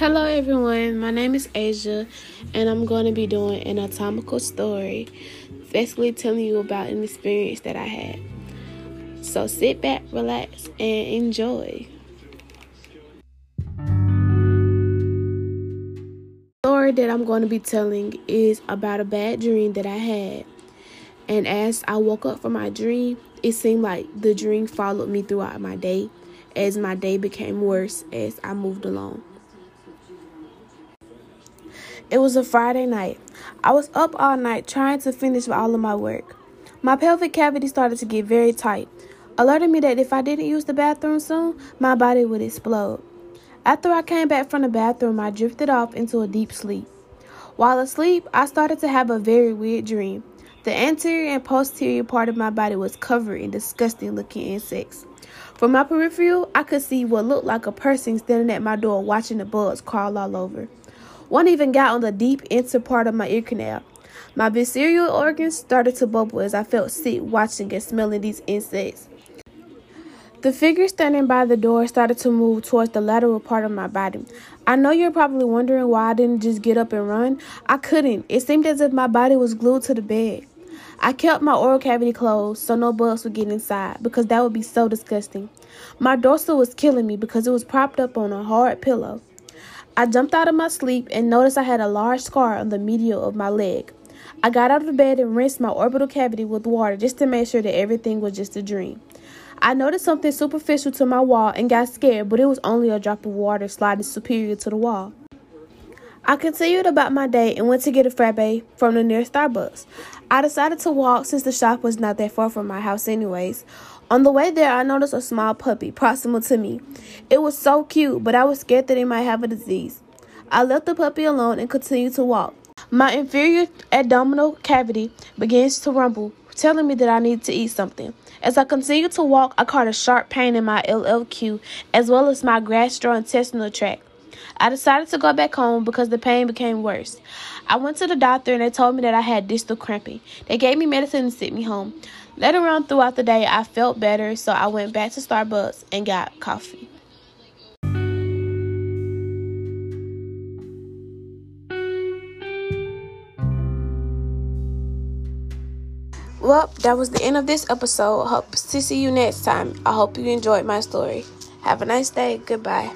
Hello, everyone. My name is Asia, and I'm going to be doing an anatomical story, basically telling you about an experience that I had. So sit back, relax, and enjoy. The story that I'm going to be telling is about a bad dream that I had. And as I woke up from my dream, it seemed like the dream followed me throughout my day as my day became worse as I moved along. It was a Friday night. I was up all night trying to finish all of my work. My pelvic cavity started to get very tight, alerting me that if I didn't use the bathroom soon, my body would explode. After I came back from the bathroom, I drifted off into a deep sleep. While asleep, I started to have a very weird dream. The anterior and posterior part of my body was covered in disgusting looking insects. From my peripheral, I could see what looked like a person standing at my door watching the bugs crawl all over. One even got on the deep inner part of my ear canal. My visceral organs started to bubble as I felt sick watching and smelling these insects. The figure standing by the door started to move towards the lateral part of my body. I know you're probably wondering why I didn't just get up and run. I couldn't. It seemed as if my body was glued to the bed. I kept my oral cavity closed so no bugs would get inside because that would be so disgusting. My dorsal was killing me because it was propped up on a hard pillow. I jumped out of my sleep and noticed I had a large scar on the medial of my leg. I got out of bed and rinsed my orbital cavity with water just to make sure that everything was just a dream. I noticed something superficial to my wall and got scared, but it was only a drop of water sliding superior to the wall. I continued about my day and went to get a frappe from the nearest Starbucks. I decided to walk since the shop was not that far from my house anyways. On the way there, I noticed a small puppy proximal to me. It was so cute, but I was scared that it might have a disease. I left the puppy alone and continued to walk. My inferior abdominal cavity begins to rumble, telling me that I need to eat something. As I continued to walk, I caught a sharp pain in my LLQ as well as my gastrointestinal tract. I decided to go back home because the pain became worse. I went to the doctor and they told me that I had distal cramping. They gave me medicine and sent me home. Later on throughout the day, I felt better, so I went back to Starbucks and got coffee. Well, that was the end of this episode. Hope to see you next time. I hope you enjoyed my story. Have a nice day. Goodbye.